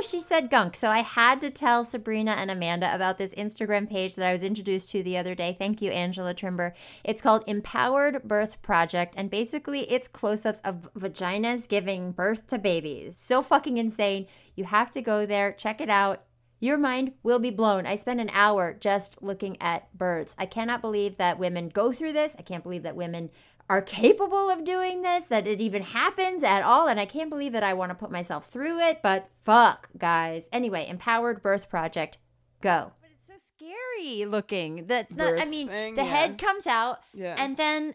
Ooh, she said gunk. So I had to tell Sabrina and Amanda about this Instagram page that I was introduced to the other day. Thank you, Angela Trimber. It's called Empowered Birth Project, and basically it's close ups of vaginas giving birth to babies. So fucking insane. You have to go there, check it out. Your mind will be blown. I spent an hour just looking at birds. I cannot believe that women go through this. I can't believe that women are capable of doing this, that it even happens at all. And I can't believe that I want to put myself through it, but fuck, guys. Anyway, Empowered Birth Project, go. But it's so scary looking. That's not. I mean, thing, the yeah. head comes out, yeah and then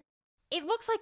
it looks like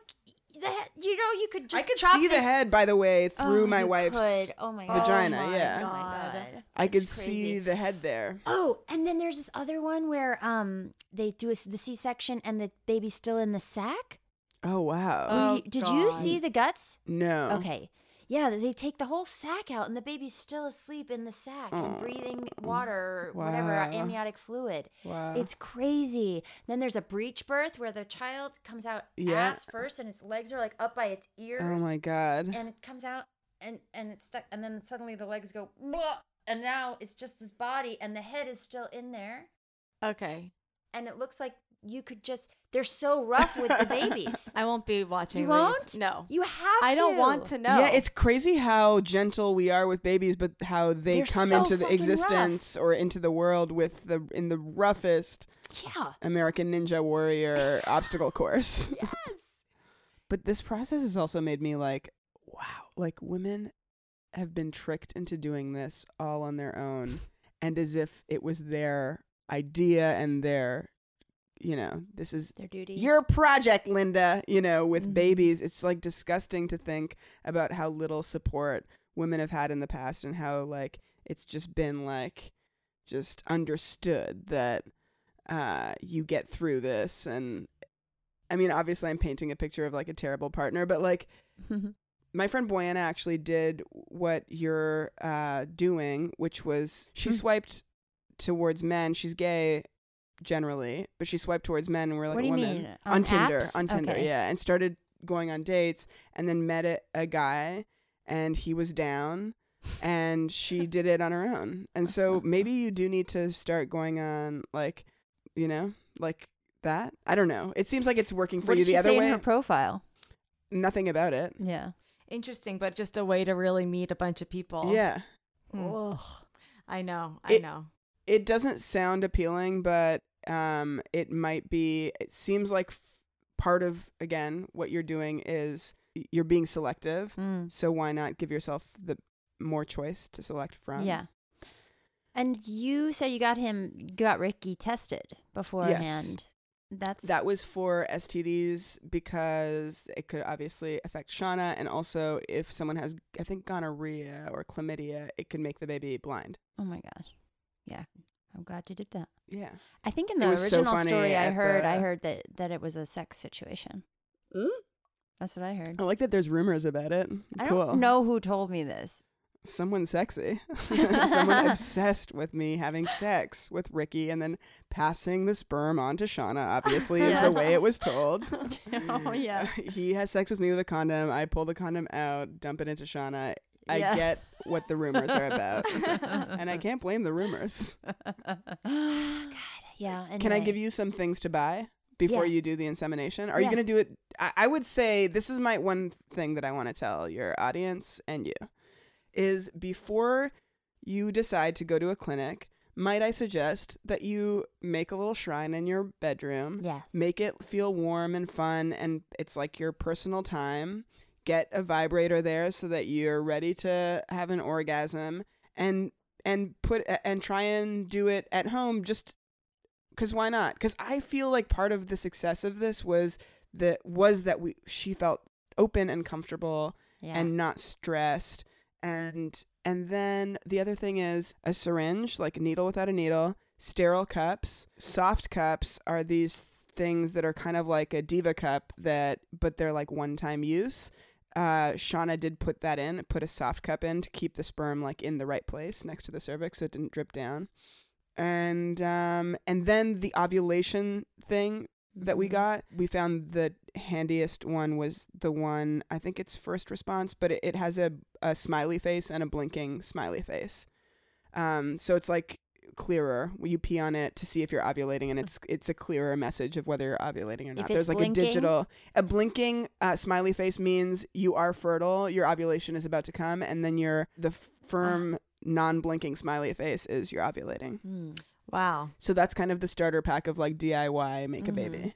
the head. You know, you could just i could chop see the head by the way through Oh, my you wife's could. Oh my god. vagina, Oh my yeah. God. Oh my God. i could It's see crazy. the head there Oh, and then there's this other one where um they do a, the C-section and the baby's still in the sack. oh wow Oh, You- Did you God. see the guts? no Okay. Yeah, they take the whole sack out and the baby's still asleep in the sack and Oh. breathing mm, water or whatever uh, amniotic fluid. wow It's crazy. Then there's a breech birth where the child comes out Yeah. ass first and its legs are like up by its oh ears. oh my god And it comes out and and it's stuck and then suddenly the legs go blah, and now it's just this body and the head is still in there Okay. and it looks like you could just they're so rough with the babies. I won't be watching You these. won't? No. You have I don't to. want to know. Yeah, it's crazy how gentle we are with babies, but how they They're come so into the fucking rough. existence or into the world with the in the roughest Yeah. American Ninja Warrior obstacle course. Yes. But this process has also made me like, wow, like women have been tricked into doing this all on their own, and as if it was their idea and their, you know, this is Their duty. your project, Linda, you know, with Mhm. babies. It's like disgusting to think about how little support women have had in the past and how like it's just been like just understood that uh you get through this and I mean obviously I'm painting a picture of like a terrible partner, but like my friend Boyana actually did what you're uh, doing, which was she Hmm. swiped towards men. She's gay generally, but she swiped towards men and we're like What do you women mean? on, On Tinder, apps? on Tinder, Okay. yeah, and started going on dates, and then met a, a guy, and he was down. And she did it on her own. And so maybe you do need to start going on like, you know, like that. I don't know. It seems like it's working for what you did the other say way. in her profile? Nothing about it. Yeah. Interesting, but just a way to really meet a bunch of people. Yeah. Ugh. I know. I It- know. it doesn't sound appealing, but um, it might be. It seems like f- part of again what you're doing is you're being selective. Mm. So why not give yourself the more choice to select from? Yeah. And you said you got him, got Ricky tested beforehand. That's That was for STDs because it could obviously affect Shauna, and also if someone has, I think, gonorrhea or chlamydia, it could make the baby blind. oh my gosh. Yeah. I'm glad you did that. Yeah. I think in the was so original story I heard, I heard that that it was a sex situation. Mm. That's what I heard. I like that. There's rumors about it. I cool. don't know who told me this. someone sexy. someone obsessed with me having sex with Ricky and then passing the sperm on to Shauna, obviously, is the way it was told. oh yeah. he has sex with me with a condom. I pull the condom out, dump it into Shauna. I Yeah. get what the rumors are about. and I can't blame the rumors. God. Yeah. Can I give you some things to buy before Yeah. you do the insemination? Are you going to do it? I, I would say this is my one thing that I want to tell your audience and you is before you decide to go to a clinic, might I suggest that you make a little shrine in your bedroom? Yeah. Make it feel warm and fun and it's like your personal time. Get a vibrator there so that you're ready to have an orgasm and and put and try and do it at home just cuz why not? Cuz I feel like part of the success of this was that was that we she felt open and comfortable Yeah. and not stressed. And and then the other thing is a syringe, like a needle without a needle, sterile cups. Soft cups are these things that are kind of like a diva cup that but they're like one time use. Uh, Shauna did put that in, put a soft cup in to keep the sperm like in the right place next to the cervix so it didn't drip down. And um and then the ovulation thing that we Mhm. got, we found the handiest one was the one I think it's first response, but it, it has a, a smiley face and a blinking smiley face. Um, so it's like clearer. when You pee on it to see if you're ovulating, and it's it's a clearer message of whether you're ovulating or not. If There's it's like blinking? a digital, a blinking uh, smiley face means you are fertile, your ovulation is about to come, and then your the f- firm non-blinking smiley face is you're ovulating. Mm. Wow. So that's kind of the starter pack of like DIY make a Mhm. baby.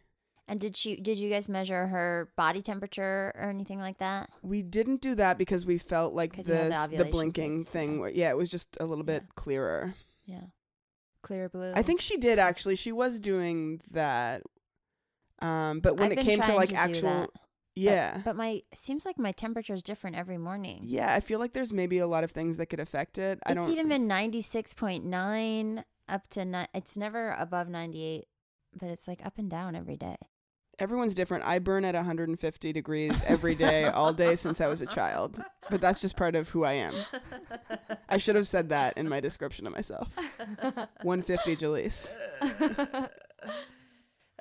And did she? Did you guys measure her body temperature or anything like that? We didn't do that because we felt like the the the, blinking phase, thing. yeah. Yeah, it was just a little bit clearer. Yeah. Clearblue. I think she did actually. She was doing that. Um, but when I've it came to like do actual, that, but- yeah, But my seems like my temperature is different every morning. yeah, I feel like there's maybe a lot of things that could affect it. I it's don't. even been ninety six point nine up to ni- It's never above ninety eight, but it's like up and down every day. Everyone's different. I burn at 150 degrees every day, all day since I was a child. But that's just part of who I am. I should have said that in my description of myself. 150 Jalees.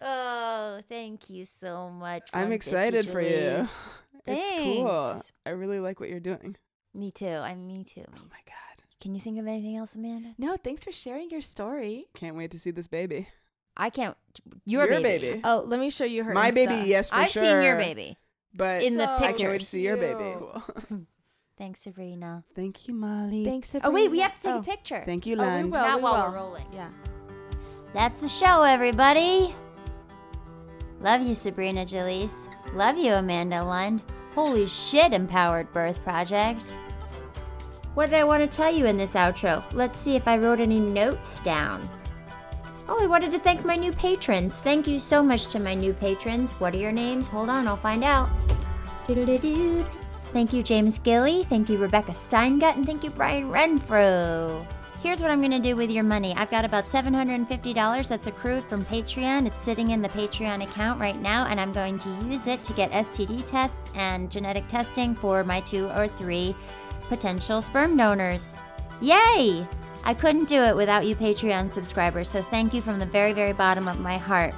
Oh, thank you so much. I'm 150 excited for you. Jalees. It's cool. I really like what you're doing. Me too. I'm me too. Oh my god. Can you think of anything else, Amanda? No, thanks for sharing your story. Can't wait to see this baby. I can't. Your, Your baby. baby. Oh, let me show you her. My Insta. baby, yes, for I've sure. seen your baby. But in the pictures. I can't wait to see your baby. Cool. Thanks, Sabrina. Thank you, Molly. Thanks. Oh wait, we have to take Oh. a picture. Thank you, Oh, we Lund. will, Not we while will. we're rolling. Yeah. That's the show, everybody. Love you, Sabrina Jalees. Love you, Amanda Lund. Holy shit, Empowered Birth Project. What did I want to tell you in this outro? Let's see if I wrote any notes down. Oh, I wanted to thank my new patrons. Thank you so much to my new patrons. What are your names? Hold on, I'll find out. Thank you, James Gilly. Thank you, Rebecca Steingut. And thank you, Brian Renfro. Here's what I'm going to do with your money. I've got about $750 that's accrued from Patreon. It's sitting in the Patreon account right now, and I'm going to use it to get STD tests and genetic testing for my two or three potential sperm donors. Yay! I couldn't do it without you Patreon subscribers, so thank you from the very, very bottom of my heart.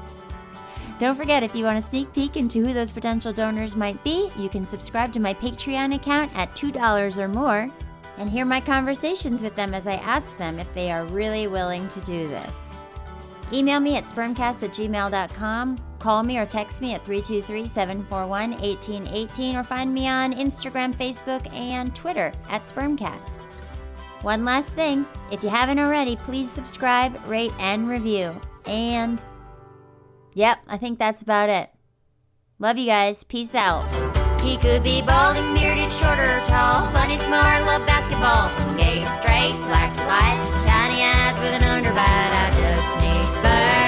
Don't forget, if you want a sneak peek into who those potential donors might be, you can subscribe to my Patreon account at $2 or more and hear my conversations with them as I ask them if they are really willing to do this. Email me at spermcast at gmail.com, call me or text me at 323 741 1818, or find me on Instagram, Facebook, and Twitter at spermcast. One last thing if you haven't already, please subscribe, rate, and review. And Yep, I think that's about it. Love you guys. Peace out. He could be bald and bearded, short or tall, funny, smart, love basketball. From gay straight, black white, tiny eyes with an underbite. I just need sperm,